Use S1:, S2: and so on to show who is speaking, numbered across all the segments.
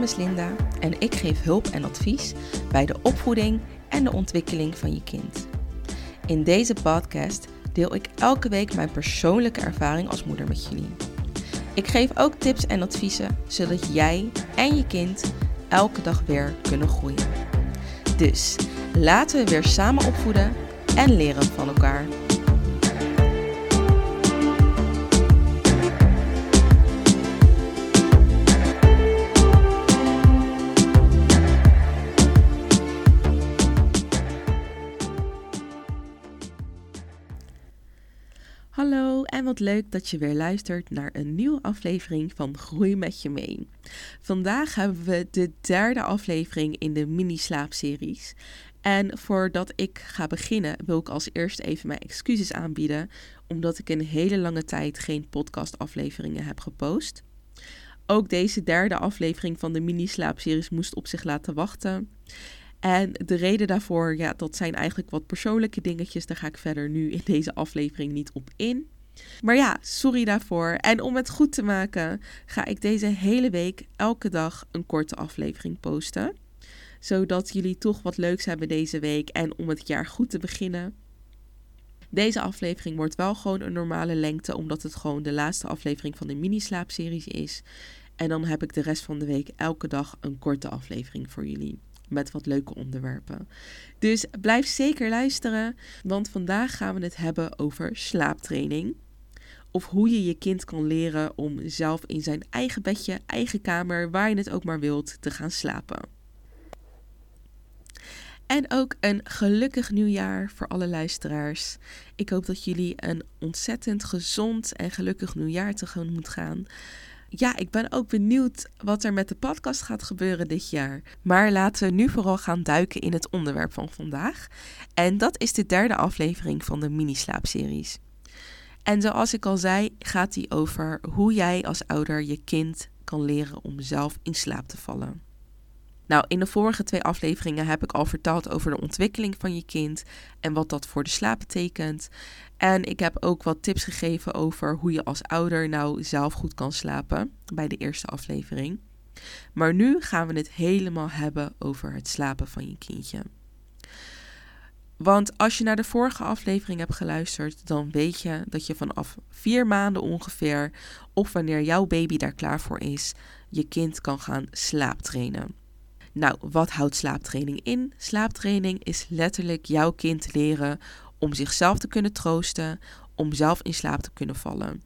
S1: naam is Linda en ik geef hulp en advies bij de opvoeding en de ontwikkeling van je kind. In deze podcast deel ik elke week mijn persoonlijke ervaring als moeder met jullie. Ik geef ook tips en adviezen zodat jij en je kind elke dag weer kunnen groeien. Dus laten we weer samen opvoeden en leren van elkaar. En wat leuk dat je weer luistert naar een nieuwe aflevering van Groei met je mee. Vandaag hebben we de derde aflevering in de mini-slaapseries. En voordat ik ga beginnen, wil ik als eerste even mijn excuses aanbieden, omdat ik een hele lange tijd geen podcastafleveringen heb gepost. Ook deze derde aflevering van de mini-slaapseries moest op zich laten wachten. En de reden daarvoor, ja, dat zijn eigenlijk wat persoonlijke dingetjes. Daar ga ik verder nu in deze aflevering niet op in. Maar ja, sorry daarvoor. En om het goed te maken, ga ik deze hele week elke dag een korte aflevering posten. Zodat jullie toch wat leuks hebben deze week en om het jaar goed te beginnen. Deze aflevering wordt wel gewoon een normale lengte, omdat het gewoon de laatste aflevering van de mini-slaapseries is. En dan heb ik de rest van de week elke dag een korte aflevering voor jullie met wat leuke onderwerpen. Dus blijf zeker luisteren, want vandaag gaan we het hebben over slaaptraining. Of hoe je je kind kan leren om zelf in zijn eigen bedje, eigen kamer, waar je het ook maar wilt, te gaan slapen. En ook een gelukkig nieuwjaar voor alle luisteraars. Ik hoop dat jullie een ontzettend gezond en gelukkig nieuwjaar tegemoet gaan ja, ik ben ook benieuwd wat er met de podcast gaat gebeuren dit jaar. Maar laten we nu vooral gaan duiken in het onderwerp van vandaag. En dat is de derde aflevering van de mini-slaapseries. En zoals ik al zei, gaat die over hoe jij als ouder je kind kan leren om zelf in slaap te vallen. Nou, in de vorige twee afleveringen heb ik al verteld over de ontwikkeling van je kind en wat dat voor de slaap betekent. En ik heb ook wat tips gegeven over hoe je als ouder nou zelf goed kan slapen bij de eerste aflevering. Maar nu gaan we het helemaal hebben over het slapen van je kindje. Want als je naar de vorige aflevering hebt geluisterd, dan weet je dat je vanaf vier maanden ongeveer, of wanneer jouw baby daar klaar voor is, je kind kan gaan slaaptrainen. Nou, wat houdt slaaptraining in? Slaaptraining is letterlijk jouw kind leren om zichzelf te kunnen troosten, om zelf in slaap te kunnen vallen.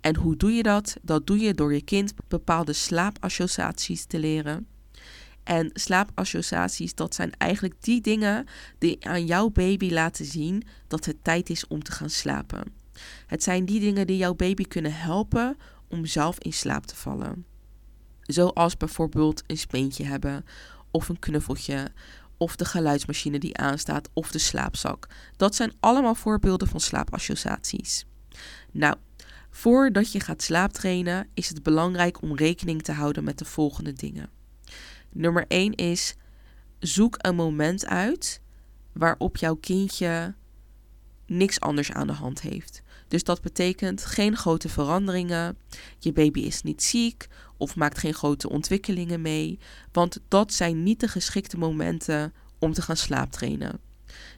S1: En hoe doe je dat? Dat doe je door je kind bepaalde slaapassociaties te leren. En slaapassociaties, dat zijn eigenlijk die dingen die aan jouw baby laten zien dat het tijd is om te gaan slapen. Het zijn die dingen die jouw baby kunnen helpen om zelf in slaap te vallen. Zoals bijvoorbeeld een speentje hebben, of een knuffeltje, of de geluidsmachine die aanstaat, of de slaapzak. Dat zijn allemaal voorbeelden van slaapassociaties. Nou, voordat je gaat slaaptrainen is het belangrijk om rekening te houden met de volgende dingen. Nummer 1 is: zoek een moment uit waarop jouw kindje niks anders aan de hand heeft. Dus dat betekent geen grote veranderingen. Je baby is niet ziek of maakt geen grote ontwikkelingen mee. Want dat zijn niet de geschikte momenten om te gaan slaaptrainen.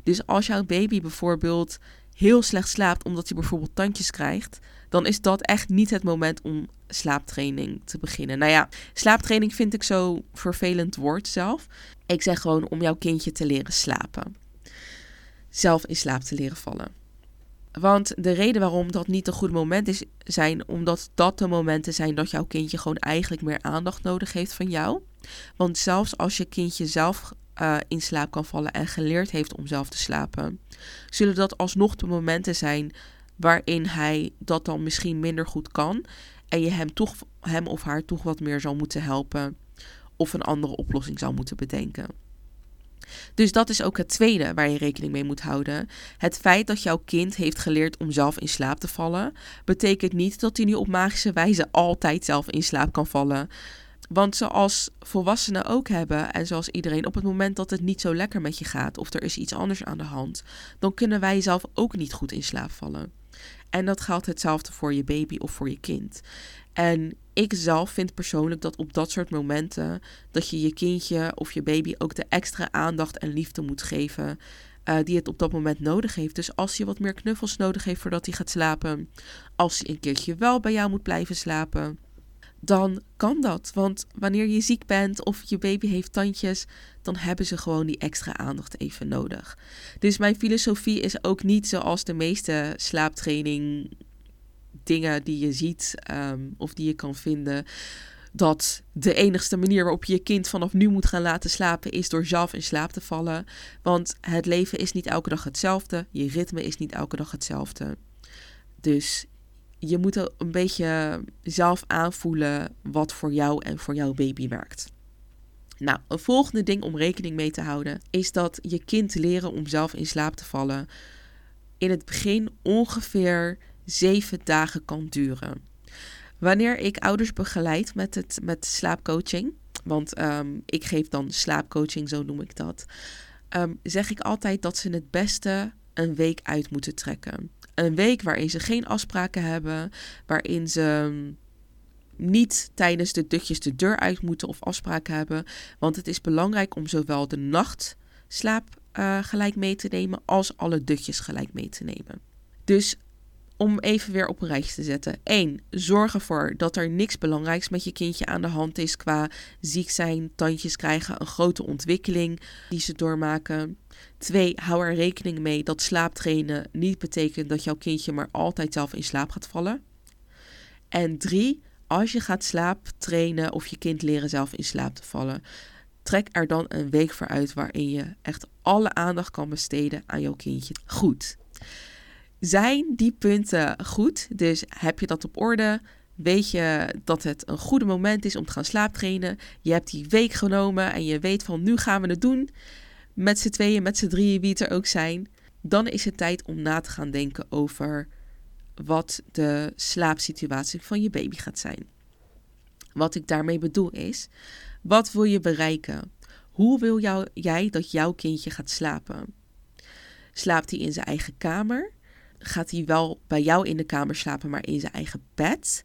S1: Dus als jouw baby bijvoorbeeld heel slecht slaapt omdat hij bijvoorbeeld tandjes krijgt, dan is dat echt niet het moment om slaaptraining te beginnen. Nou ja, slaaptraining vind ik zo vervelend woord zelf. Ik zeg gewoon om jouw kindje te leren slapen. Zelf in slaap te leren vallen. Want de reden waarom dat niet een goed moment is, zijn omdat dat de momenten zijn dat jouw kindje gewoon eigenlijk meer aandacht nodig heeft van jou. Want zelfs als je kindje zelf uh, in slaap kan vallen en geleerd heeft om zelf te slapen, zullen dat alsnog de momenten zijn waarin hij dat dan misschien minder goed kan en je hem, toch, hem of haar toch wat meer zal moeten helpen of een andere oplossing zou moeten bedenken. Dus dat is ook het tweede waar je rekening mee moet houden. Het feit dat jouw kind heeft geleerd om zelf in slaap te vallen, betekent niet dat hij nu op magische wijze altijd zelf in slaap kan vallen. Want zoals volwassenen ook hebben, en zoals iedereen, op het moment dat het niet zo lekker met je gaat of er is iets anders aan de hand, dan kunnen wij zelf ook niet goed in slaap vallen. En dat geldt hetzelfde voor je baby of voor je kind. En ik zelf vind persoonlijk dat op dat soort momenten dat je je kindje of je baby ook de extra aandacht en liefde moet geven uh, die het op dat moment nodig heeft. Dus als je wat meer knuffels nodig heeft voordat hij gaat slapen, als hij een keertje wel bij jou moet blijven slapen, dan kan dat. Want wanneer je ziek bent of je baby heeft tandjes, dan hebben ze gewoon die extra aandacht even nodig. Dus mijn filosofie is ook niet zoals de meeste slaaptraining dingen die je ziet ehm, of die je kan vinden. Dat de enigste manier waarop je je kind vanaf nu moet gaan laten slapen is door zelf in slaap te vallen. Want het leven is niet elke dag hetzelfde. Je ritme is niet elke dag hetzelfde. Dus je moet een beetje zelf aanvoelen wat voor jou en voor jouw baby werkt. Nou, een volgende ding om rekening mee te houden is dat je kind leren om zelf in slaap te vallen in het begin ongeveer zeven dagen kan duren. Wanneer ik ouders begeleid met, het, met slaapcoaching, want ehm, ik geef dan slaapcoaching, zo noem ik dat, ehm, zeg ik altijd dat ze het beste een week uit moeten trekken. Een week waarin ze geen afspraken hebben, waarin ze niet tijdens de dutjes de deur uit moeten of afspraken hebben. Want het is belangrijk om zowel de nachtslaap uh, gelijk mee te nemen als alle dutjes gelijk mee te nemen. Dus om even weer op een rijtje te zetten. 1. Zorg ervoor dat er niks belangrijks met je kindje aan de hand is qua ziek zijn, tandjes krijgen, een grote ontwikkeling die ze doormaken. 2. Hou er rekening mee dat slaaptrainen niet betekent dat jouw kindje maar altijd zelf in slaap gaat vallen. En 3. Als je gaat slaaptrainen of je kind leren zelf in slaap te vallen, trek er dan een week voor uit waarin je echt alle aandacht kan besteden aan jouw kindje. Goed. Zijn die punten goed? Dus heb je dat op orde? Weet je dat het een goede moment is om te gaan slaaptrainen? Je hebt die week genomen en je weet van nu gaan we het doen. Met z'n tweeën, met z'n drieën, wie het er ook zijn. Dan is het tijd om na te gaan denken over wat de slaapsituatie van je baby gaat zijn. Wat ik daarmee bedoel is, wat wil je bereiken? Hoe wil jou, jij dat jouw kindje gaat slapen? Slaapt hij in zijn eigen kamer? Gaat hij wel bij jou in de kamer slapen, maar in zijn eigen bed?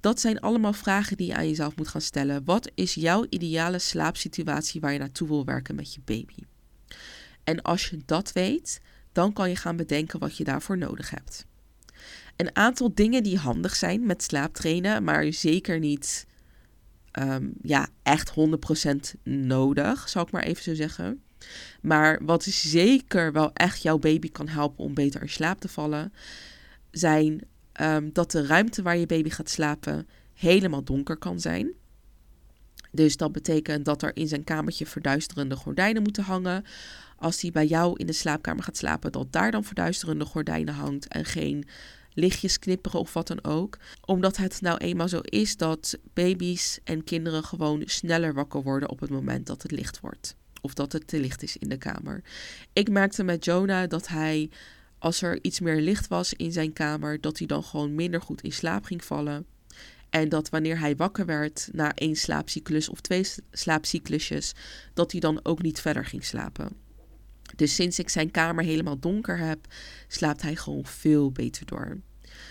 S1: Dat zijn allemaal vragen die je aan jezelf moet gaan stellen. Wat is jouw ideale slaapsituatie waar je naartoe wil werken met je baby? En als je dat weet, dan kan je gaan bedenken wat je daarvoor nodig hebt. Een aantal dingen die handig zijn met slaaptrainen, maar zeker niet um, ja, echt 100% nodig, zal ik maar even zo zeggen. Maar wat zeker wel echt jouw baby kan helpen om beter in slaap te vallen, zijn um, dat de ruimte waar je baby gaat slapen helemaal donker kan zijn. Dus dat betekent dat er in zijn kamertje verduisterende gordijnen moeten hangen. Als hij bij jou in de slaapkamer gaat slapen, dat daar dan verduisterende gordijnen hangt en geen lichtjes knipperen of wat dan ook. Omdat het nou eenmaal zo is dat baby's en kinderen gewoon sneller wakker worden op het moment dat het licht wordt of dat het te licht is in de kamer. Ik merkte met Jonah dat hij, als er iets meer licht was in zijn kamer, dat hij dan gewoon minder goed in slaap ging vallen. En dat wanneer hij wakker werd na één slaapcyclus of twee slaapcyclusjes, dat hij dan ook niet verder ging slapen. Dus sinds ik zijn kamer helemaal donker heb, slaapt hij gewoon veel beter door.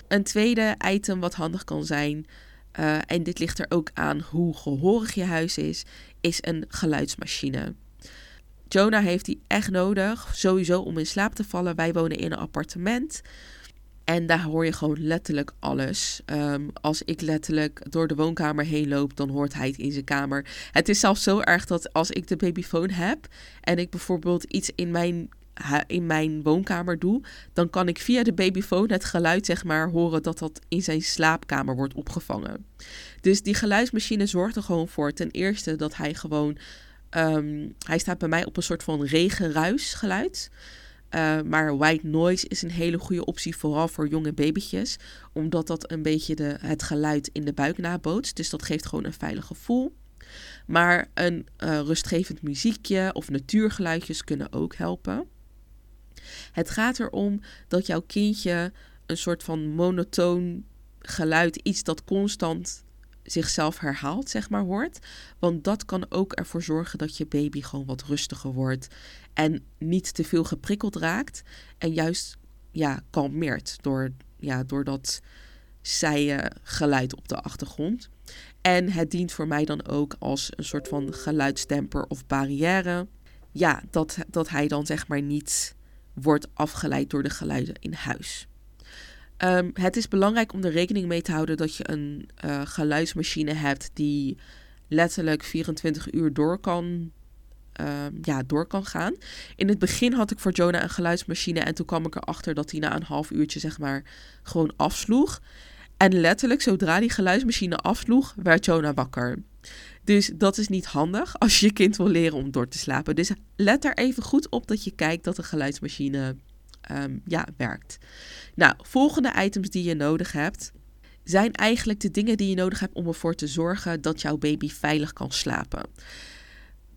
S1: Een tweede item wat handig kan zijn, uh, en dit ligt er ook aan hoe gehoorig je huis is, is een geluidsmachine. Jonah heeft die echt nodig, sowieso om in slaap te vallen. Wij wonen in een appartement. En daar hoor je gewoon letterlijk alles. Ehm, als ik letterlijk door de woonkamer heen loop, dan hoort hij het in zijn kamer. Het is zelfs zo erg dat als ik de babyfoon heb en ik bijvoorbeeld iets in mijn, in mijn woonkamer doe, dan kan ik via de babyfoon het geluid zeg maar horen dat dat in zijn slaapkamer wordt opgevangen. Dus die geluidsmachine zorgt er gewoon voor ten eerste dat hij gewoon Um, hij staat bij mij op een soort van regenruisgeluid. Uh, maar white noise is een hele goede optie, vooral voor jonge babytjes. Omdat dat een beetje de, het geluid in de buik nabootst. Dus dat geeft gewoon een veilig gevoel. Maar een uh, rustgevend muziekje of natuurgeluidjes kunnen ook helpen. Het gaat erom dat jouw kindje een soort van monotoon geluid, iets dat constant zichzelf herhaalt, zeg maar, hoort. Want dat kan ook ervoor zorgen dat je baby gewoon wat rustiger wordt. En niet te veel geprikkeld raakt. En juist ja, kalmeert door ja, door dat zijen geluid op de achtergrond. En het dient voor mij dan ook als een soort van geluidstemper of barrière. Ja, dat, dat hij dan zeg maar niet wordt afgeleid door de geluiden in huis. Ehm, het is belangrijk om er rekening mee te houden dat je een uh, geluidsmachine hebt die letterlijk 24 uur door kan, ehm, ja, door kan gaan. In het begin had ik voor Jonah een geluidsmachine en toen kwam ik erachter dat hij na een half uurtje zeg maar gewoon afsloeg. En letterlijk, zodra die geluidsmachine afsloeg, werd Jonah wakker. Dus dat is niet handig als je je kind wil leren om door te slapen. Dus let er even goed op dat je kijkt dat de geluidsmachine Ehm, ja, werkt. Nou, volgende items die je nodig hebt, zijn eigenlijk de dingen die je nodig hebt om ervoor te zorgen dat jouw baby veilig kan slapen.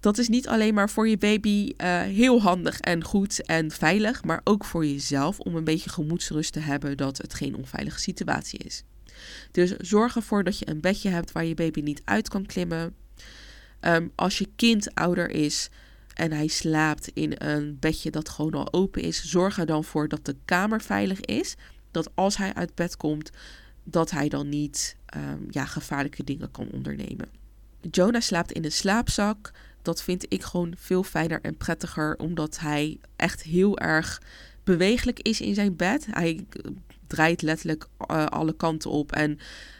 S1: Dat is niet alleen maar voor je baby uh, heel handig en goed en veilig, maar ook voor jezelf om een beetje gemoedsrust te hebben dat het geen onveilige situatie is. Dus zorg ervoor dat je een bedje hebt waar je baby niet uit kan klimmen. Um, als je kind ouder is, en hij slaapt in een bedje dat gewoon al open is, zorg er dan voor dat de kamer veilig is. Dat als hij uit bed komt, dat hij dan niet um, ja, gevaarlijke dingen kan ondernemen. Jonah slaapt in een slaapzak. Dat vind ik gewoon veel fijner en prettiger, omdat hij echt heel erg bewegelijk is in zijn bed. Hij draait letterlijk uh, alle kanten op en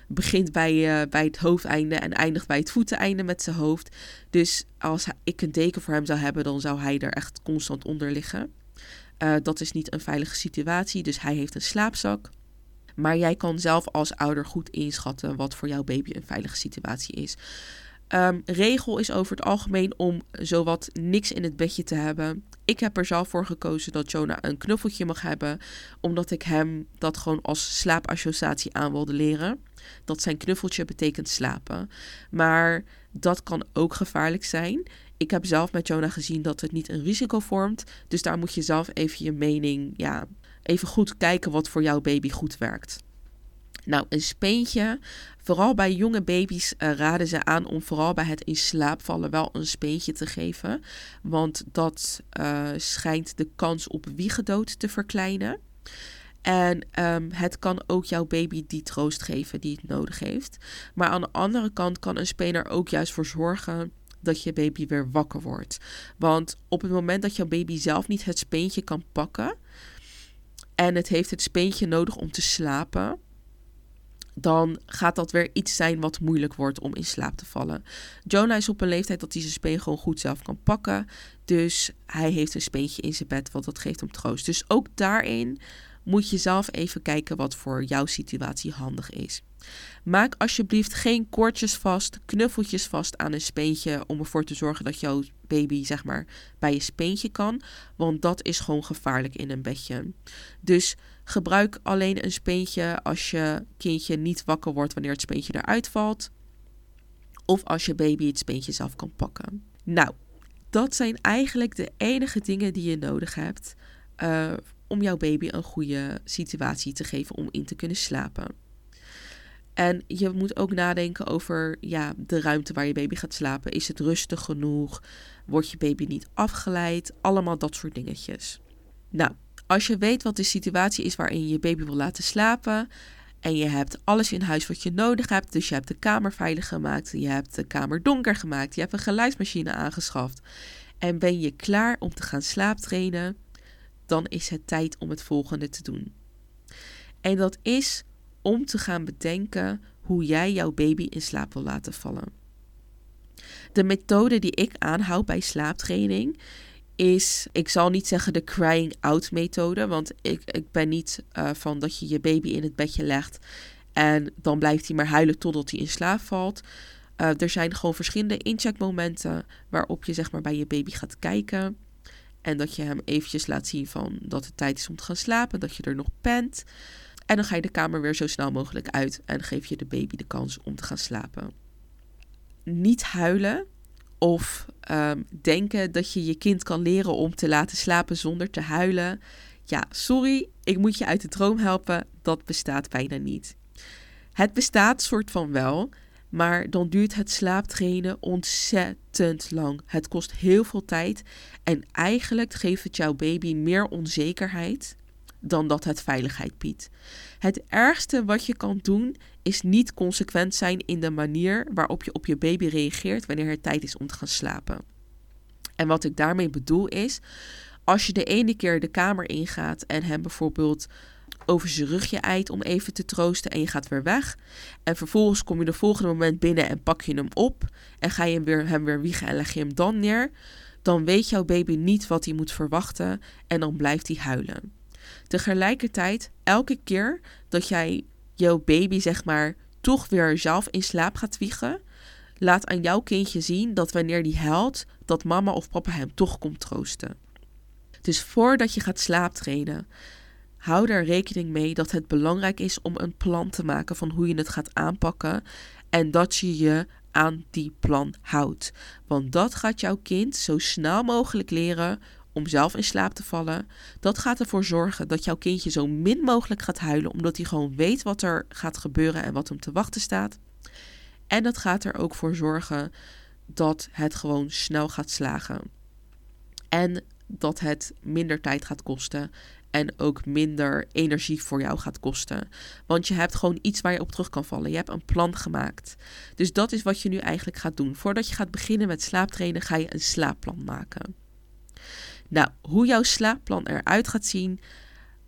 S1: begint bij, uh, bij het hoofdeinde en eindigt bij het voeteneinde met zijn hoofd. Dus als ik een deken voor hem zou hebben, dan zou hij er echt constant onder liggen. Uh, dat is niet een veilige situatie, dus hij heeft een slaapzak. Maar jij kan zelf als ouder goed inschatten wat voor jouw baby een veilige situatie is. Um, regel is over het algemeen om zowat niks in het bedje te hebben. Ik heb er zelf voor gekozen dat Jonah een knuffeltje mag hebben, omdat ik hem dat gewoon als slaapassociatie aan wilde leren. Dat zijn knuffeltje betekent slapen. Maar dat kan ook gevaarlijk zijn. Ik heb zelf met Jonah gezien dat het niet een risico vormt. Dus daar moet je zelf even je mening, ja, even goed kijken wat voor jouw baby goed werkt. Nou, een speentje. Vooral bij jonge baby's uh, raden ze aan om vooral bij het in slaap vallen wel een speentje te geven. Want dat uh, schijnt de kans op wiegedood te verkleinen. En um, het kan ook jouw baby die troost geven die het nodig heeft. Maar aan de andere kant kan een speler ook juist voor zorgen dat je baby weer wakker wordt. Want op het moment dat jouw baby zelf niet het speentje kan pakken en het heeft het speentje nodig om te slapen, dan gaat dat weer iets zijn wat moeilijk wordt om in slaap te vallen. Jonah is op een leeftijd dat hij zijn speen gewoon goed zelf kan pakken. Dus hij heeft een speentje in zijn bed, want dat geeft hem troost. Dus ook daarin moet je zelf even kijken wat voor jouw situatie handig is. Maak alsjeblieft geen koordjes vast, knuffeltjes vast aan een speentje om ervoor te zorgen dat jouw baby zeg maar bij je speentje kan, want dat is gewoon gevaarlijk in een bedje. Dus gebruik alleen een speentje als je kindje niet wakker wordt wanneer het speentje eruit valt of als je baby het speentje zelf kan pakken. Nou, dat zijn eigenlijk de enige dingen die je nodig hebt uh, om jouw baby een goede situatie te geven om in te kunnen slapen. En je moet ook nadenken over ja, de ruimte waar je baby gaat slapen. Is het rustig genoeg? Wordt je baby niet afgeleid? Allemaal dat soort dingetjes. Nou, als je weet wat de situatie is waarin je je baby wil laten slapen. En je hebt alles in huis wat je nodig hebt. Dus je hebt de kamer veilig gemaakt. Je hebt de kamer donker gemaakt. Je hebt een geluidsmachine aangeschaft. En ben je klaar om te gaan slaaptrainen? dan is het tijd om het volgende te doen. En dat is om te gaan bedenken hoe jij jouw baby in slaap wil laten vallen. De methode die ik aanhoud bij slaaptraining is, ik zal niet zeggen de crying out methode, want ik, ik ben niet uh, van dat je je baby in het bedje legt en dan blijft hij maar huilen totdat hij in slaap valt. Uh, er zijn gewoon verschillende incheckmomenten waarop je zeg maar bij je baby gaat kijken. En dat je hem eventjes laat zien van dat het tijd is om te gaan slapen, dat je er nog pent. En dan ga je de kamer weer zo snel mogelijk uit en geef je de baby de kans om te gaan slapen. Niet huilen of um, denken dat je je kind kan leren om te laten slapen zonder te huilen. Ja, sorry, ik moet je uit de droom helpen. Dat bestaat bijna niet. Het bestaat soort van wel, maar dan duurt het slaaptrainen ontzettend lang. Het kost heel veel tijd en eigenlijk geeft het jouw baby meer onzekerheid dan dat het veiligheid biedt. Het ergste wat je kan doen is niet consequent zijn in de manier waarop je op je baby reageert wanneer het tijd is om te gaan slapen. En wat ik daarmee bedoel is, als je de ene keer de kamer ingaat en hem bijvoorbeeld over zijn rugje eit om even te troosten en je gaat weer weg. En vervolgens kom je de volgende moment binnen en pak je hem op en ga je hem weer, hem weer wiegen en leg je hem dan neer. Dan weet jouw baby niet wat hij moet verwachten en dan blijft hij huilen. Tegelijkertijd, elke keer dat jij jouw baby zeg maar toch weer zelf in slaap gaat wiegen, laat aan jouw kindje zien dat wanneer die huilt, dat mama of papa hem toch komt troosten. Dus voordat je gaat slaaptrainen, hou er rekening mee dat het belangrijk is om een plan te maken van hoe je het gaat aanpakken en dat je je aan die plan houdt. Want dat gaat jouw kind zo snel mogelijk leren om zelf in slaap te vallen. Dat gaat ervoor zorgen dat jouw kindje zo min mogelijk gaat huilen, omdat hij gewoon weet wat er gaat gebeuren en wat hem te wachten staat. En dat gaat er ook voor zorgen dat het gewoon snel gaat slagen. En dat het minder tijd gaat kosten en ook minder energie voor jou gaat kosten. Want je hebt gewoon iets waar je op terug kan vallen. Je hebt een plan gemaakt. Dus dat is wat je nu eigenlijk gaat doen. Voordat je gaat beginnen met slaaptrainen, ga je een slaapplan maken. Nou, hoe jouw slaapplan eruit gaat zien,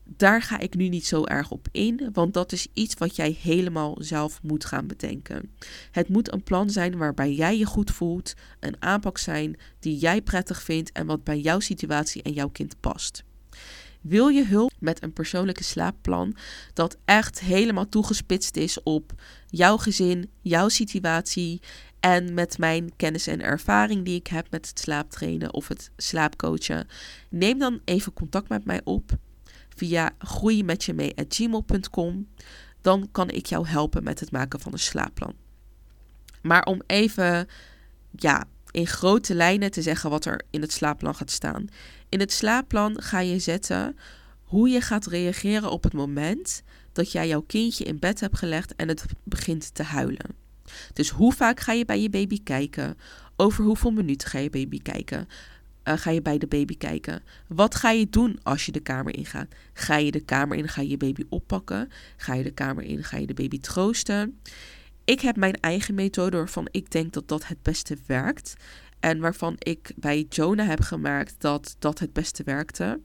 S1: daar ga ik nu niet zo erg op in, want dat is iets wat jij helemaal zelf moet gaan bedenken. Het moet een plan zijn waarbij jij je goed voelt, een aanpak zijn die jij prettig vindt en wat bij jouw situatie en jouw kind past. Wil je hulp met een persoonlijke slaapplan dat echt helemaal toegespitst is op jouw gezin, jouw situatie en met mijn kennis en ervaring die ik heb met het slaaptrainen of het slaapcoachen? Neem dan even contact met mij op via groeimetjemee.gmail.com. Dan kan ik jou helpen met het maken van een slaapplan. Maar om even ja, in grote lijnen te zeggen wat er in het slaapplan gaat staan. In het slaapplan ga je zetten hoe je gaat reageren op het moment dat jij jouw kindje in bed hebt gelegd en het begint te huilen. Dus hoe vaak ga je bij je baby kijken? Over hoeveel minuten ga je baby kijken? Uh, ga je bij de baby kijken? Wat ga je doen als je de kamer ingaat? Ga je de kamer in, ga je je baby oppakken? Ga je de kamer in, ga je de baby troosten? Ik heb mijn eigen methode waarvan ik denk dat dat het beste werkt. En waarvan ik bij Jonah heb gemerkt dat dat het beste werkte.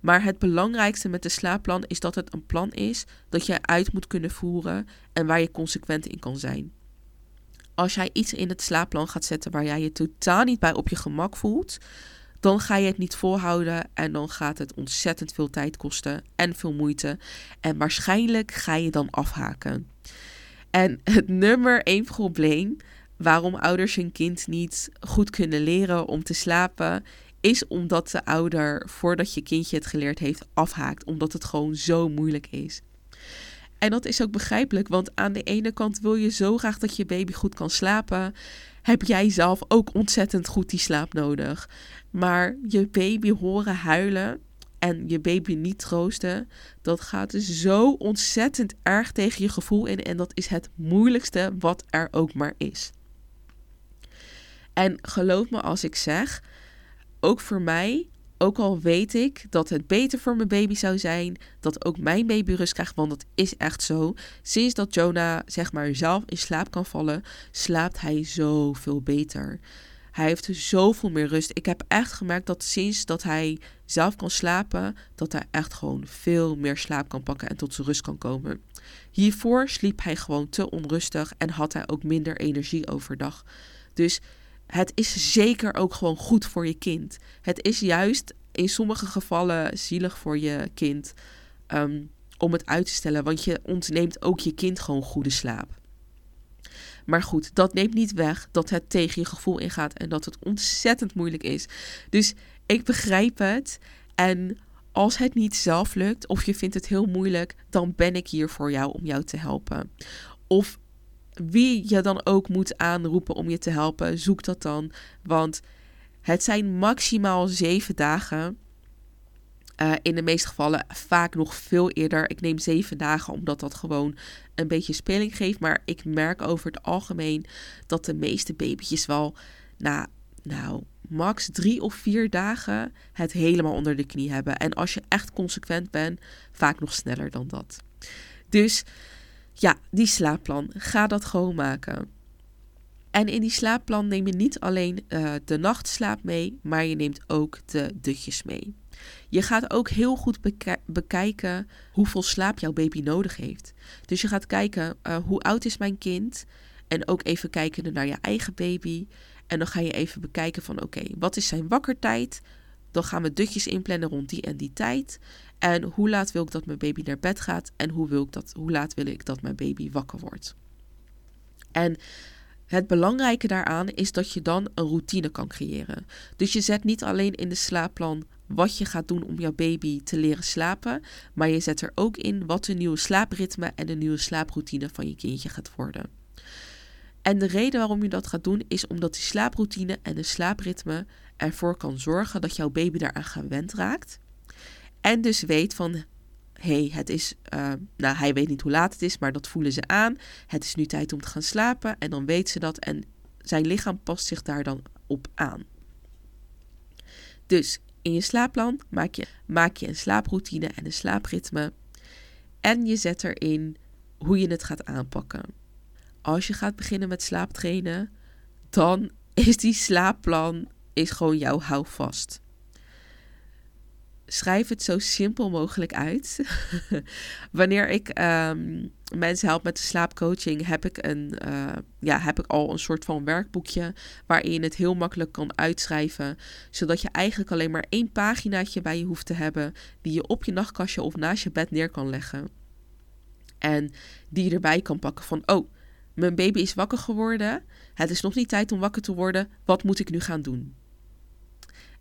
S1: Maar het belangrijkste met de slaapplan is dat het een plan is dat je uit moet kunnen voeren en waar je consequent in kan zijn. Als jij iets in het slaapplan gaat zetten waar jij je totaal niet bij op je gemak voelt, dan ga je het niet volhouden en dan gaat het ontzettend veel tijd kosten en veel moeite. En waarschijnlijk ga je dan afhaken. En het nummer één probleem waarom ouders hun kind niet goed kunnen leren om te slapen, is omdat de ouder, voordat je kindje het geleerd heeft, afhaakt. Omdat het gewoon zo moeilijk is. En dat is ook begrijpelijk, want aan de ene kant wil je zo graag dat je baby goed kan slapen. Heb jij zelf ook ontzettend goed die slaap nodig. Maar je baby horen huilen en je baby niet troosten, dat gaat zo ontzettend erg tegen je gevoel in. En dat is het moeilijkste wat er ook maar is. En geloof me als ik zeg, ook voor mij, ook al weet ik dat het beter voor mijn baby zou zijn, dat ook mijn baby rust krijgt, want dat is echt zo. Sinds dat Jonah zeg maar zelf in slaap kan vallen, slaapt hij zoveel beter. Hij heeft zoveel meer rust. Ik heb echt gemerkt dat sinds dat hij zelf kan slapen, dat hij echt gewoon veel meer slaap kan pakken en tot zijn rust kan komen. Hiervoor sliep hij gewoon te onrustig en had hij ook minder energie overdag. Dus het is zeker ook gewoon goed voor je kind. Het is juist in sommige gevallen zielig voor je kind ehm, om het uit te stellen, want je ontneemt ook je kind gewoon goede slaap. Maar goed, dat neemt niet weg dat het tegen je gevoel ingaat en dat het ontzettend moeilijk is. Dus ik begrijp het. En als het niet zelf lukt of je vindt het heel moeilijk, dan ben ik hier voor jou om jou te helpen. Of wie je dan ook moet aanroepen om je te helpen, zoek dat dan. Want het zijn maximaal zeven dagen. Uh, in de meeste gevallen vaak nog veel eerder. Ik neem zeven dagen omdat dat gewoon een beetje speling geeft. Maar ik merk over het algemeen dat de meeste babytjes wel na nou, max drie of vier dagen het helemaal onder de knie hebben. En als je echt consequent bent, vaak nog sneller dan dat. Dus ja, die slaapplan, ga dat gewoon maken. En in die slaapplan neem je niet alleen uh, de nachtslaap mee, maar je neemt ook de dutjes mee. Je gaat ook heel goed bekijken hoeveel slaap jouw baby nodig heeft. Dus je gaat kijken uh, hoe oud is mijn kind en ook even kijken naar je eigen baby. En dan ga je even bekijken van oké, wat is zijn wakkertijd? Dan gaan we dutjes inplannen rond die en die tijd. En hoe laat wil ik dat mijn baby naar bed gaat? En hoe, wil ik dat, hoe laat wil ik dat mijn baby wakker wordt? En het belangrijke daaraan is dat je dan een routine kan creëren. Dus je zet niet alleen in de slaapplan wat je gaat doen om jouw baby te leren slapen, maar je zet er ook in wat de nieuwe slaapritme en de nieuwe slaaproutine van je kindje gaat worden. En de reden waarom je dat gaat doen is omdat die slaaproutine en de slaapritme ervoor kan zorgen dat jouw baby daaraan gewend raakt. En dus weet van, hey, het is, uh, nou hij weet niet hoe laat het is, maar dat voelen ze aan. Het is nu tijd om te gaan slapen en dan weet ze dat en zijn lichaam past zich daar dan op aan. Dus in je slaapplan maak je, maak je een slaaproutine en een slaapritme. En je zet erin hoe je het gaat aanpakken. Als je gaat beginnen met slaaptrainen, dan is die slaapplan is gewoon jouw houvast schrijf het zo simpel mogelijk uit. Wanneer ik ehm, mensen help met de slaapcoaching, heb ik, een, uh, ja, heb ik al een soort van werkboekje waarin je het heel makkelijk kan uitschrijven. Zodat je eigenlijk alleen maar één paginaatje bij je hoeft te hebben die je op je nachtkastje of naast je bed neer kan leggen. En die je erbij kan pakken van, oh, mijn baby is wakker geworden. Het is nog niet tijd om wakker te worden. Wat moet ik nu gaan doen?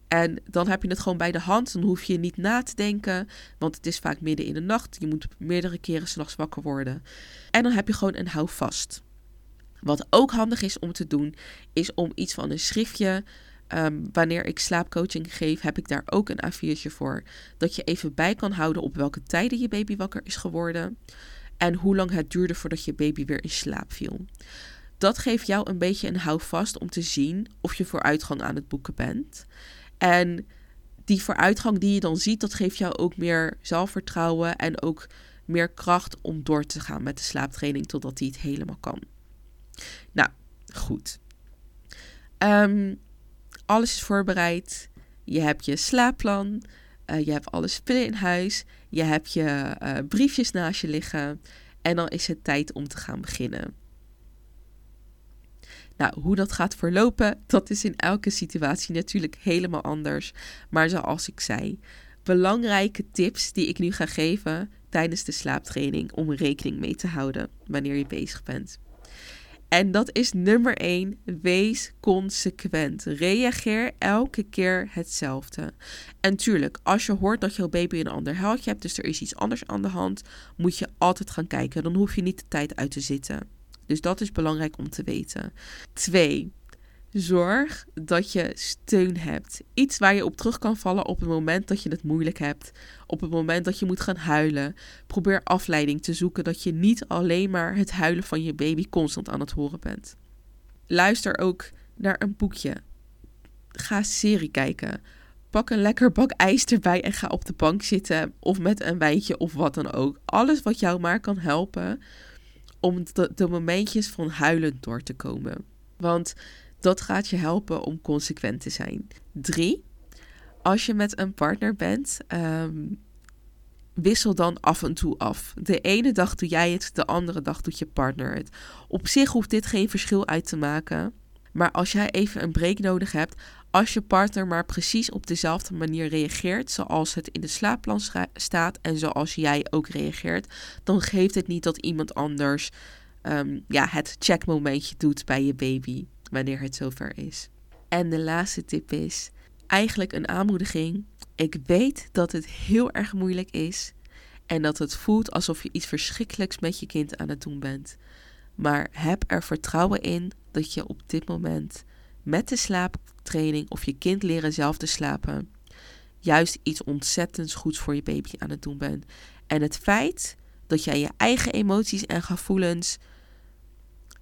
S1: En dan heb je het gewoon bij de hand. Dan hoef je niet na te denken. Want het is vaak midden in de nacht. Je moet meerdere keren s'nachts wakker worden. En dan heb je gewoon een houvast. Wat ook handig is om te doen, is om iets van een schriftje. Ehm, wanneer ik slaapcoaching geef, heb ik daar ook een A4'tje voor. Dat je even bij kan houden op welke tijden je baby wakker is geworden. En hoe lang het duurde voordat je baby weer in slaap viel. Dat geeft jou een beetje een houvast om te zien of je vooruitgang aan het boeken bent. En die vooruitgang die je dan ziet, dat geeft jou ook meer zelfvertrouwen en ook meer kracht om door te gaan met de slaaptraining totdat hij het helemaal kan. Nou, goed. Um, alles is voorbereid. Je hebt je slaapplan. Uh, je hebt alle spullen in huis. Je hebt je uh, briefjes naast je liggen. En dan is het tijd om te gaan beginnen. Nou, hoe dat gaat verlopen, dat is in elke situatie natuurlijk helemaal anders. Maar zoals ik zei, belangrijke tips die ik nu ga geven tijdens de slaaptraining om rekening mee te houden wanneer je bezig bent. En dat is nummer 1. Wees consequent. Reageer elke keer hetzelfde. En tuurlijk, als je hoort dat jouw baby een ander huiltje hebt, dus er is iets anders aan de hand, moet je altijd gaan kijken. Dan hoef je niet de tijd uit te zitten. Dus dat is belangrijk om te weten. Twee, zorg dat je steun hebt. Iets waar je op terug kan vallen op het moment dat je het moeilijk hebt. Op het moment dat je moet gaan huilen. Probeer afleiding te zoeken dat je niet alleen maar het huilen van je baby constant aan het horen bent. Luister ook naar een boekje. Ga serie kijken. Pak een lekker bak ijs erbij en ga op de bank zitten. Of met een wijntje of wat dan ook. Alles wat jou maar kan helpen om de, momentjes van huilend door te komen. Want dat gaat je helpen om consequent te zijn. Drie, als je met een partner bent, ehm, wissel dan af en toe af. De ene dag doe jij het, de andere dag doet je partner het. Op zich hoeft dit geen verschil uit te maken. Maar als jij even een break nodig hebt, als je partner maar precies op dezelfde manier reageert zoals het in de slaapplan staat en zoals jij ook reageert, dan geeft het niet dat iemand anders um, ja, het checkmomentje doet bij je baby wanneer het zover is. En de laatste tip is eigenlijk een aanmoediging. Ik weet dat het heel erg moeilijk is en dat het voelt alsof je iets verschrikkelijks met je kind aan het doen bent. Maar heb er vertrouwen in dat je op dit moment met de slaaptraining of je kind leren zelf te slapen, juist iets ontzettends goeds voor je baby aan het doen bent. En het feit dat jij je eigen emoties en gevoelens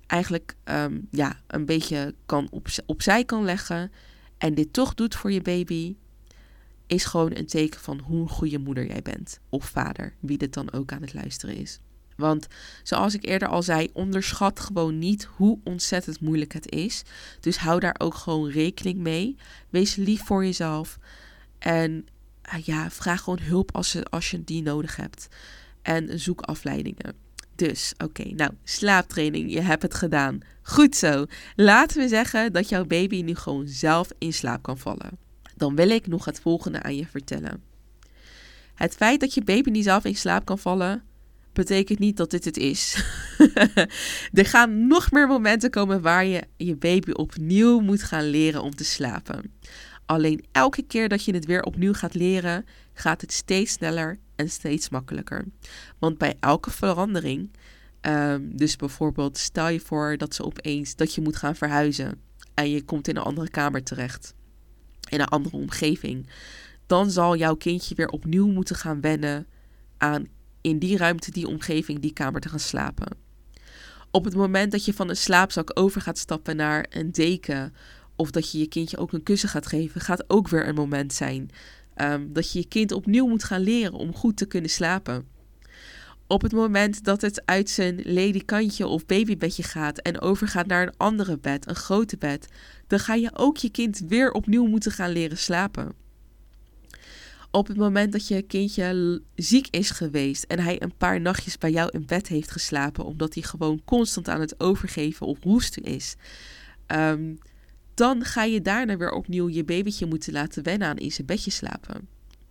S1: eigenlijk um, ja, een beetje kan op, opzij kan leggen en dit toch doet voor je baby, is gewoon een teken van hoe goede moeder jij bent. Of vader, wie dit dan ook aan het luisteren is. Want zoals ik eerder al zei, onderschat gewoon niet hoe ontzettend moeilijk het is. Dus hou daar ook gewoon rekening mee. Wees lief voor jezelf. En ah ja, vraag gewoon hulp als je, als je die nodig hebt. En zoek afleidingen. Dus, oké, nou, slaaptraining, je hebt het gedaan. Goed zo. Laten we zeggen dat jouw baby nu gewoon zelf in slaap kan vallen. Dan wil ik nog het volgende aan je vertellen. Het feit dat je baby niet zelf in slaap kan vallen, betekent niet dat dit het is. er gaan nog meer momenten komen waar je je baby opnieuw moet gaan leren om te slapen. Alleen elke keer dat je het weer opnieuw gaat leren, gaat het steeds sneller en steeds makkelijker. Want bij elke verandering, ehm, dus bijvoorbeeld stel je voor dat ze opeens dat je moet gaan verhuizen en je komt in een andere kamer terecht, in een andere omgeving, dan zal jouw kindje weer opnieuw moeten gaan wennen aan in die ruimte, die omgeving, die kamer te gaan slapen. Op het moment dat je van een slaapzak over gaat stappen naar een deken, of dat je je kindje ook een kussen gaat geven, gaat ook weer een moment zijn um, dat je je kind opnieuw moet gaan leren om goed te kunnen slapen. Op het moment dat het uit zijn ledikantje of babybedje gaat en overgaat naar een andere bed, een grote bed, dan ga je ook je kind weer opnieuw moeten gaan leren slapen op het moment dat je kindje ziek is geweest en hij een paar nachtjes bij jou in bed heeft geslapen, omdat hij gewoon constant aan het overgeven of hoesten is, um, dan ga je daarna weer opnieuw je babytje moeten laten wennen aan in zijn bedje slapen.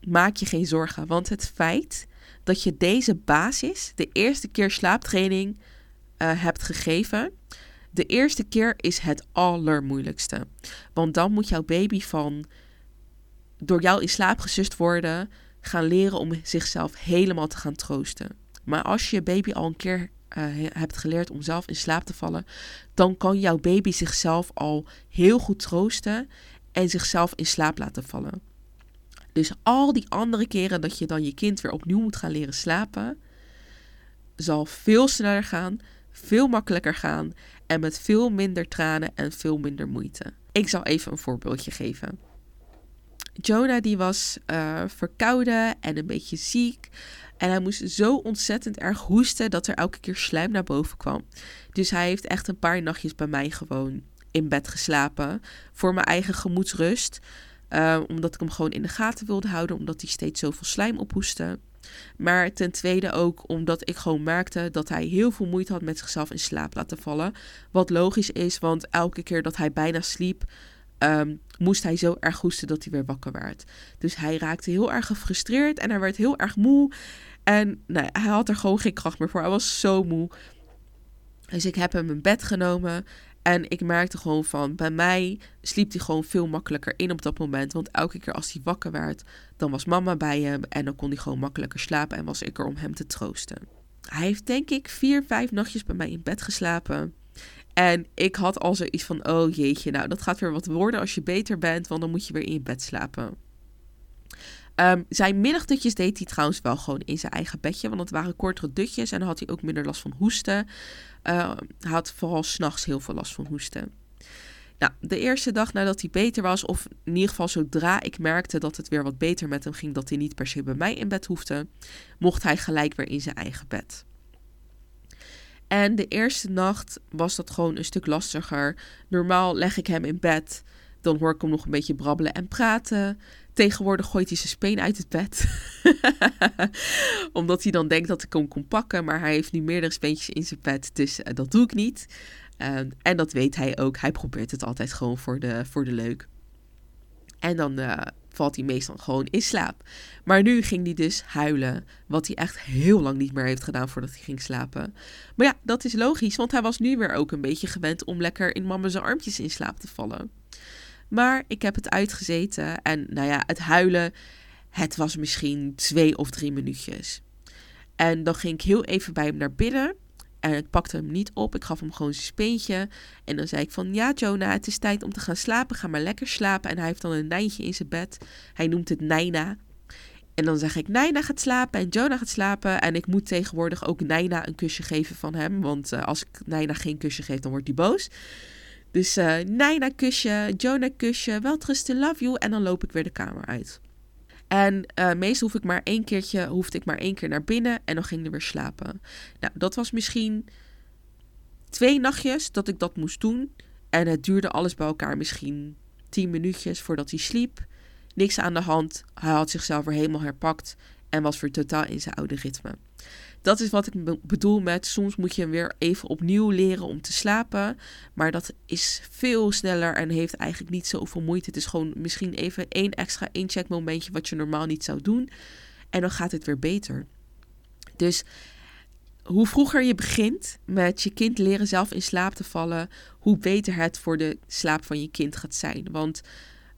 S1: Maak je geen zorgen, want het feit dat je deze basis, de eerste keer slaaptraining, uh, hebt gegeven, de eerste keer is het allermoeilijkste. Want dan moet jouw baby van door jou in slaap gesust worden, gaan leren om zichzelf helemaal te gaan troosten. Maar als je baby al een keer uh, hebt geleerd om zelf in slaap te vallen, dan kan jouw baby zichzelf al heel goed troosten en zichzelf in slaap laten vallen. Dus al die andere keren dat je dan je kind weer opnieuw moet gaan leren slapen, zal veel sneller gaan, veel makkelijker gaan en met veel minder tranen en veel minder moeite. Ik zal even een voorbeeldje geven. Jonah die was uh, verkouden en een beetje ziek. En hij moest zo ontzettend erg hoesten dat er elke keer slijm naar boven kwam. Dus hij heeft echt een paar nachtjes bij mij gewoon in bed geslapen. Voor mijn eigen gemoedsrust. Uh, omdat ik hem gewoon in de gaten wilde houden. Omdat hij steeds zoveel slijm ophoestte. Maar ten tweede ook omdat ik gewoon merkte dat hij heel veel moeite had met zichzelf in slaap laten vallen. Wat logisch is, want elke keer dat hij bijna sliep, um, moest hij zo erg hoesten dat hij weer wakker werd. Dus hij raakte heel erg gefrustreerd en hij werd heel erg moe. En hij had er gewoon geen kracht meer voor. Hij was zo moe. Dus ik heb hem in bed genomen. En ik merkte gewoon van, bij mij sliep hij gewoon veel makkelijker in op dat moment. Want elke keer als hij wakker werd, dan was mama bij hem. En dan kon hij gewoon makkelijker slapen en was ik er om hem te troosten. Hij heeft denk ik vier, vijf nachtjes bij mij in bed geslapen. En ik had al zoiets van, oh jeetje, nou dat gaat weer wat worden als je beter bent, want dan moet je weer in je bed slapen. Um, zijn middagdutjes deed hij trouwens wel gewoon in zijn eigen bedje, want het waren kortere dutjes en dan had hij ook minder last van hoesten. Uh, hij had vooral s'nachts heel veel last van hoesten. Nou, de eerste dag nadat hij beter was, of in ieder geval zodra ik merkte dat het weer wat beter met hem ging, dat hij niet per se bij mij in bed hoefde, mocht hij gelijk weer in zijn eigen bed. En de eerste nacht was dat gewoon een stuk lastiger. Normaal leg ik hem in bed. Dan hoor ik hem nog een beetje brabbelen en praten. Tegenwoordig gooit hij zijn speen uit het bed. Omdat hij dan denkt dat ik hem kon pakken. Maar hij heeft nu meerdere speentjes in zijn bed. Dus uh, dat doe ik niet. Uh, en dat weet hij ook. Hij probeert het altijd gewoon voor de, voor de leuk. En dan uh, valt hij meestal gewoon in slaap. Maar nu ging hij dus huilen, wat hij echt heel lang niet meer heeft gedaan voordat hij ging slapen. Maar ja, dat is logisch, want hij was nu weer ook een beetje gewend om lekker in mama's armpjes in slaap te vallen. Maar ik heb het uitgezeten en nou ja, het huilen, het was misschien twee of drie minuutjes. En dan ging ik heel even bij hem naar binnen. En ik pakte hem niet op. Ik gaf hem gewoon zijn speentje. En dan zei ik van, ja Jonah, het is tijd om te gaan slapen. Ga maar lekker slapen. En hij heeft dan een nijntje in zijn bed. Hij noemt het Nijna. En dan zeg ik, Nijna gaat slapen en Jonah gaat slapen. En ik moet tegenwoordig ook Nijna een kusje geven van hem. Want uh, als ik Nijna geen kusje geef, dan wordt hij boos. Dus uh, Nina kusje, Jonah kusje, welterusten, love you. En dan loop ik weer de kamer uit. En uh, meestal hoef ik maar één keertje, hoefde ik maar één keer naar binnen en dan ging ik weer slapen. Nou, dat was misschien twee nachtjes dat ik dat moest doen. En het duurde alles bij elkaar misschien tien minuutjes voordat hij sliep. Niks aan de hand. Hij had zichzelf weer helemaal herpakt en was weer totaal in zijn oude ritme. Dat is wat ik bedoel met soms moet je hem weer even opnieuw leren om te slapen. Maar dat is veel sneller en heeft eigenlijk niet zoveel moeite. Het is gewoon misschien even één extra incheckmomentje wat je normaal niet zou doen. En dan gaat het weer beter. Dus hoe vroeger je begint met je kind leren zelf in slaap te vallen, hoe beter het voor de slaap van je kind gaat zijn. Want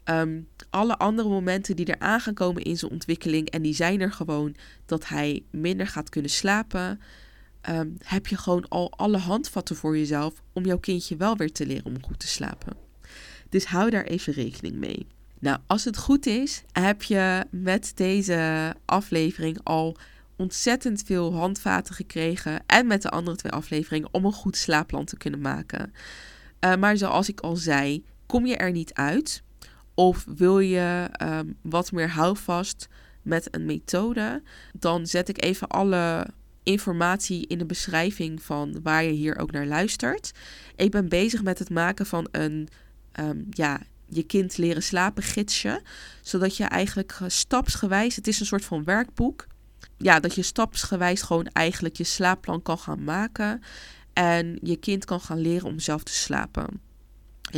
S1: Ehm, alle andere momenten die er aan gaan komen in zijn ontwikkeling, en die zijn er gewoon dat hij minder gaat kunnen slapen, ehm, heb je gewoon al alle handvatten voor jezelf om jouw kindje wel weer te leren om goed te slapen. Dus hou daar even rekening mee. Nou, als het goed is, heb je met deze aflevering al ontzettend veel handvaten gekregen. En met de andere twee afleveringen om een goed slaapplan te kunnen maken. Uh, maar zoals ik al zei, kom je er niet uit of wil je ehm, wat meer houvast met een methode? Dan zet ik even alle informatie in de beschrijving van waar je hier ook naar luistert. Ik ben bezig met het maken van een ehm, ja, je kind leren slapen gidsje. Zodat je eigenlijk stapsgewijs, het is een soort van werkboek. Ja, dat je stapsgewijs gewoon eigenlijk je slaapplan kan gaan maken. En je kind kan gaan leren om zelf te slapen.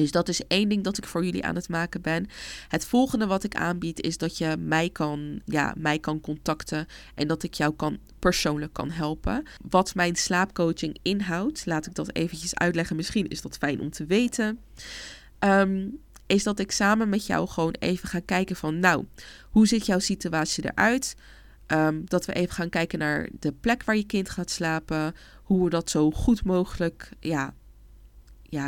S1: Dus dat is één ding dat ik voor jullie aan het maken ben. Het volgende wat ik aanbied is dat je mij kan, ja, mij kan contacten en dat ik jou kan, persoonlijk kan helpen. Wat mijn slaapcoaching inhoudt, laat ik dat eventjes uitleggen. Misschien is dat fijn om te weten. Ehm, is dat ik samen met jou gewoon even ga kijken van, nou, hoe ziet jouw situatie eruit? Um, dat we even gaan kijken naar de plek waar je kind gaat slapen. Hoe we dat zo goed mogelijk ja,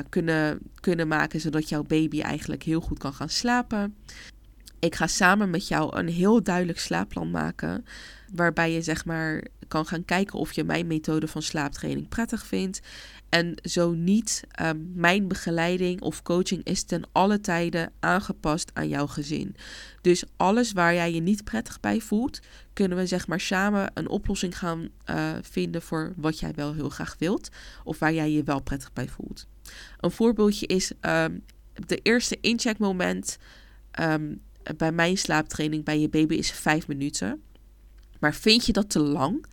S1: kunnen, kunnen maken, zodat jouw baby eigenlijk heel goed kan gaan slapen. Ik ga samen met jou een heel duidelijk slaapplan maken, waarbij je zeg maar kan gaan kijken of je mijn methode van slaaptraining prettig vindt. En zo niet, ehm, mijn begeleiding of coaching is ten alle tijden aangepast aan jouw gezin. Dus alles waar jij je niet prettig bij voelt, kunnen we zeg maar samen een oplossing gaan uh, vinden voor wat jij wel heel graag wilt. Of waar jij je wel prettig bij voelt. Een voorbeeldje is um, de eerste incheckmoment um, bij mijn slaaptraining bij je baby is vijf minuten. Maar vind je dat te lang,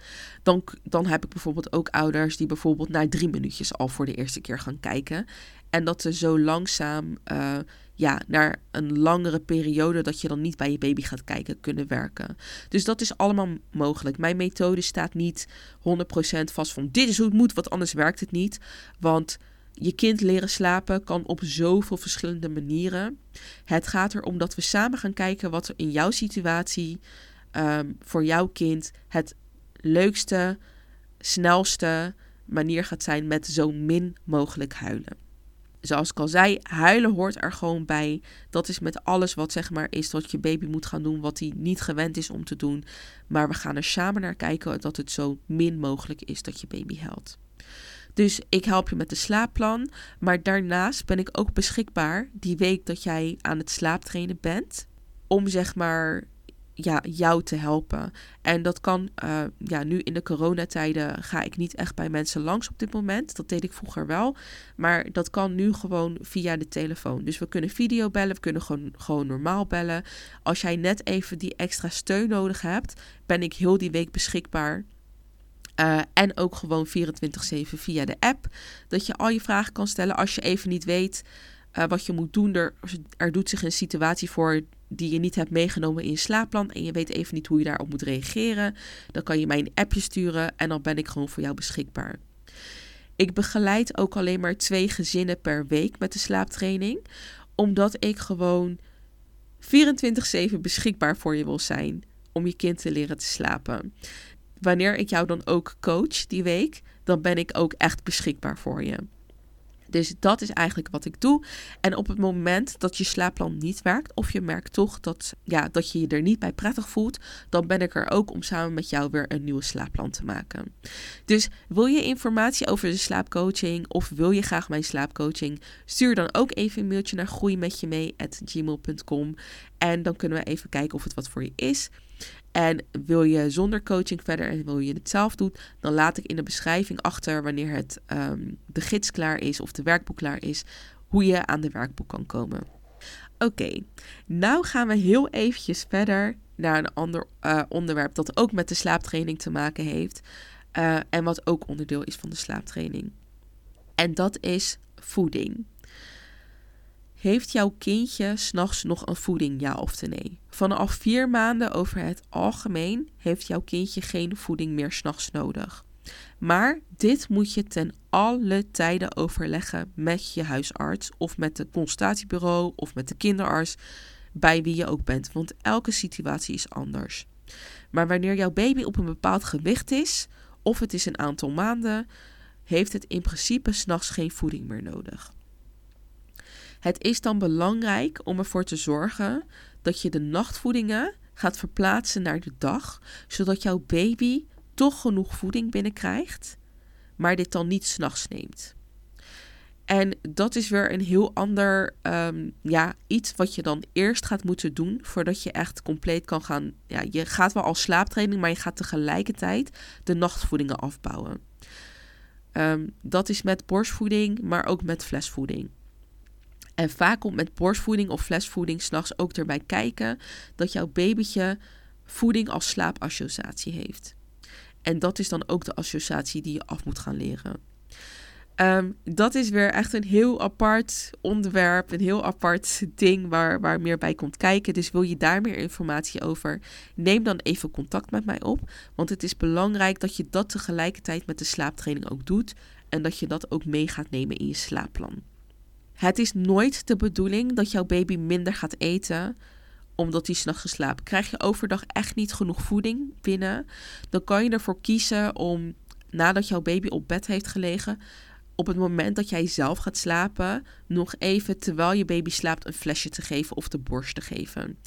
S1: dan, dan heb ik bijvoorbeeld ook ouders die bijvoorbeeld na drie minuutjes al voor de eerste keer gaan kijken. En dat ze zo langzaam uh, ja, naar een langere periode dat je dan niet bij je baby gaat kijken kunnen werken. Dus dat is allemaal mogelijk. Mijn methode staat niet 100% vast van dit is hoe het moet, want anders werkt het niet. Want je kind leren slapen kan op zoveel verschillende manieren. Het gaat erom dat we samen gaan kijken wat er in jouw situatie um, voor jouw kind het leukste, snelste manier gaat zijn met zo min mogelijk huilen. Zoals ik al zei, huilen hoort er gewoon bij. Dat is met alles wat zeg maar is dat je baby moet gaan doen wat hij niet gewend is om te doen. Maar we gaan er samen naar kijken dat het zo min mogelijk is dat je baby huilt. Dus ik help je met de slaapplan. Maar daarnaast ben ik ook beschikbaar die week dat jij aan het slaaptrainen bent. Om zeg maar ja, jou te helpen. En dat kan, uh, ja, nu in de coronatijden ga ik niet echt bij mensen langs op dit moment. Dat deed ik vroeger wel. Maar dat kan nu gewoon via de telefoon. Dus we kunnen video bellen, we kunnen gewoon, gewoon normaal bellen. Als jij net even die extra steun nodig hebt, ben ik heel die week beschikbaar. Uh, en ook gewoon 24-7 via de app. Dat je al je vragen kan stellen als je even niet weet uh, wat je moet doen. Er, er doet zich een situatie voor die je niet hebt meegenomen in je slaapplan en je weet even niet hoe je daarop moet reageren, dan kan je mij een appje sturen en dan ben ik gewoon voor jou beschikbaar. Ik begeleid ook alleen maar twee gezinnen per week met de slaaptraining, omdat ik gewoon 24/7 beschikbaar voor je wil zijn om je kind te leren te slapen. Wanneer ik jou dan ook coach die week, dan ben ik ook echt beschikbaar voor je. Dus dat is eigenlijk wat ik doe. En op het moment dat je slaapplan niet werkt, of je merkt toch dat, ja, dat je je er niet bij prettig voelt, dan ben ik er ook om samen met jou weer een nieuwe slaapplan te maken. Dus wil je informatie over de slaapcoaching of wil je graag mijn slaapcoaching, stuur dan ook even een mailtje naar groeimetjemee.gmail.com en dan kunnen we even kijken of het wat voor je is. En wil je zonder coaching verder en wil je het zelf doen, dan laat ik in de beschrijving achter wanneer het, um, de gids klaar is of de werkboek klaar is, hoe je aan de werkboek kan komen. Oké, nou gaan we heel eventjes verder naar een ander uh, onderwerp dat ook met de slaaptraining te maken heeft uh, en wat ook onderdeel is van de slaaptraining. En dat is voeding. Heeft jouw kindje s'nachts nog een voeding, ja of nee? Vanaf vier maanden over het algemeen heeft jouw kindje geen voeding meer s'nachts nodig. Maar dit moet je ten alle tijden overleggen met je huisarts of met het consultatiebureau of met de kinderarts, bij wie je ook bent, want elke situatie is anders. Maar wanneer jouw baby op een bepaald gewicht is, of het is een aantal maanden, heeft het in principe s'nachts geen voeding meer nodig. Het is dan belangrijk om ervoor te zorgen dat je de nachtvoedingen gaat verplaatsen naar de dag, zodat jouw baby toch genoeg voeding binnenkrijgt, maar dit dan niet s'nachts neemt. En dat is weer een heel ander, um, ja, iets wat je dan eerst gaat moeten doen voordat je echt compleet kan gaan. Ja, je gaat wel al slaaptraining, maar je gaat tegelijkertijd de nachtvoedingen afbouwen. Um, dat is met borstvoeding, maar ook met flesvoeding. En vaak komt met borstvoeding of flesvoeding s'nachts ook erbij kijken dat jouw babytje voeding als slaapassociatie heeft. En dat is dan ook de associatie die je af moet gaan leren. Um, dat is weer echt een heel apart onderwerp, een heel apart ding waar, waar meer bij komt kijken. Dus wil je daar meer informatie over, neem dan even contact met mij op. Want het is belangrijk dat je dat tegelijkertijd met de slaaptraining ook doet. En dat je dat ook mee gaat nemen in je slaapplan. Het is nooit de bedoeling dat jouw baby minder gaat eten omdat hij s'nachts slaapt. Krijg je overdag echt niet genoeg voeding binnen, dan kan je ervoor kiezen om nadat jouw baby op bed heeft gelegen, op het moment dat jij zelf gaat slapen, nog even terwijl je baby slaapt een flesje te geven of de borst te geven.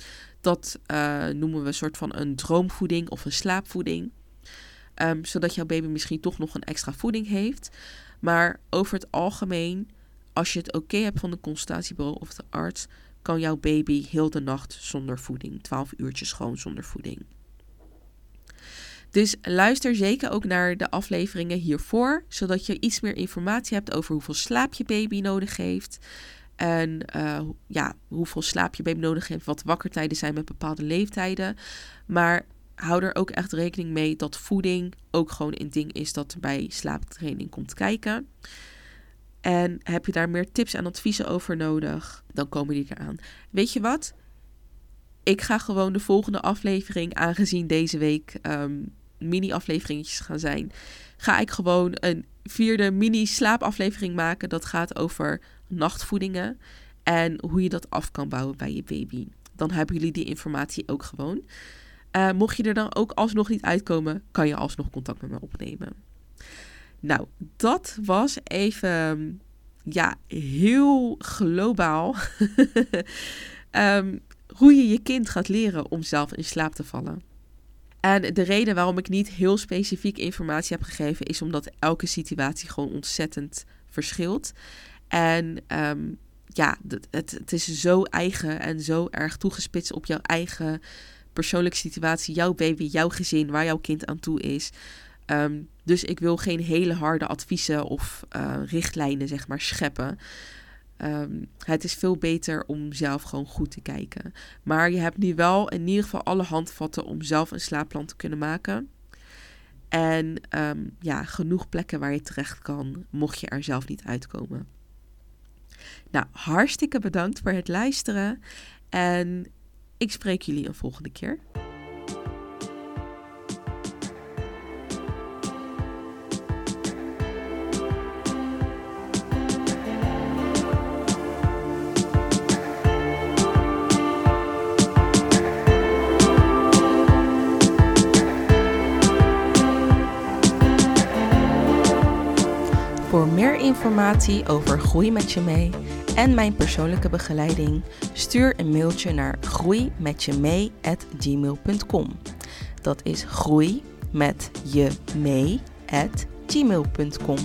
S1: Dat uh, noemen we een soort van een droomvoeding of een slaapvoeding. Um, zodat jouw baby misschien toch nog een extra voeding heeft. Maar over het algemeen als je het oké hebt van de consultatiebureau of de arts, kan jouw baby heel de nacht zonder voeding. 12 uurtjes gewoon zonder voeding. Dus luister zeker ook naar de afleveringen hiervoor, zodat je iets meer informatie hebt over hoeveel slaap je baby nodig heeft. En uh, ja, hoeveel slaap je baby nodig heeft, wat wakkertijden zijn met bepaalde leeftijden. Maar hou er ook echt rekening mee dat voeding ook gewoon een ding is dat bij slaaptraining komt kijken. En heb je daar meer tips en adviezen over nodig, dan komen die eraan. Weet je wat? Ik ga gewoon de volgende aflevering, aangezien deze week um, mini-afleveringetjes gaan zijn, ga ik gewoon een vierde mini-slaapaflevering maken. Dat gaat over nachtvoedingen en hoe je dat af kan bouwen bij je baby. Dan hebben jullie die informatie ook gewoon. Uh, mocht je er dan ook alsnog niet uitkomen, kan je alsnog contact met me opnemen. Nou, dat was even, ja, heel globaal. um, hoe je je kind gaat leren om zelf in slaap te vallen. En de reden waarom ik niet heel specifiek informatie heb gegeven, is omdat elke situatie gewoon ontzettend verschilt. En um, ja, het, het is zo eigen en zo erg toegespitst op jouw eigen persoonlijke situatie, jouw baby, jouw gezin, waar jouw kind aan toe is. Um, dus ik wil geen hele harde adviezen of uh, richtlijnen, zeg maar, scheppen. Um, het is veel beter om zelf gewoon goed te kijken. Maar je hebt nu wel in ieder geval alle handvatten om zelf een slaapplan te kunnen maken. En um, ja, genoeg plekken waar je terecht kan, mocht je er zelf niet uitkomen. Nou, hartstikke bedankt voor het luisteren. En ik spreek jullie een volgende keer. Informatie over Groei met je mee en mijn persoonlijke begeleiding, stuur een mailtje naar groeimetjemee@gmail.com. Dat is groei met je mee gmail.com.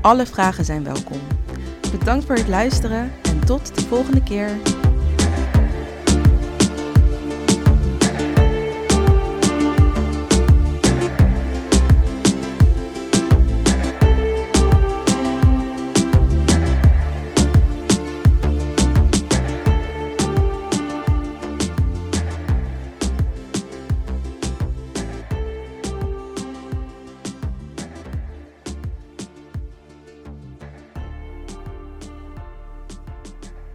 S1: Alle vragen zijn welkom. Bedankt voor het luisteren en tot de volgende keer.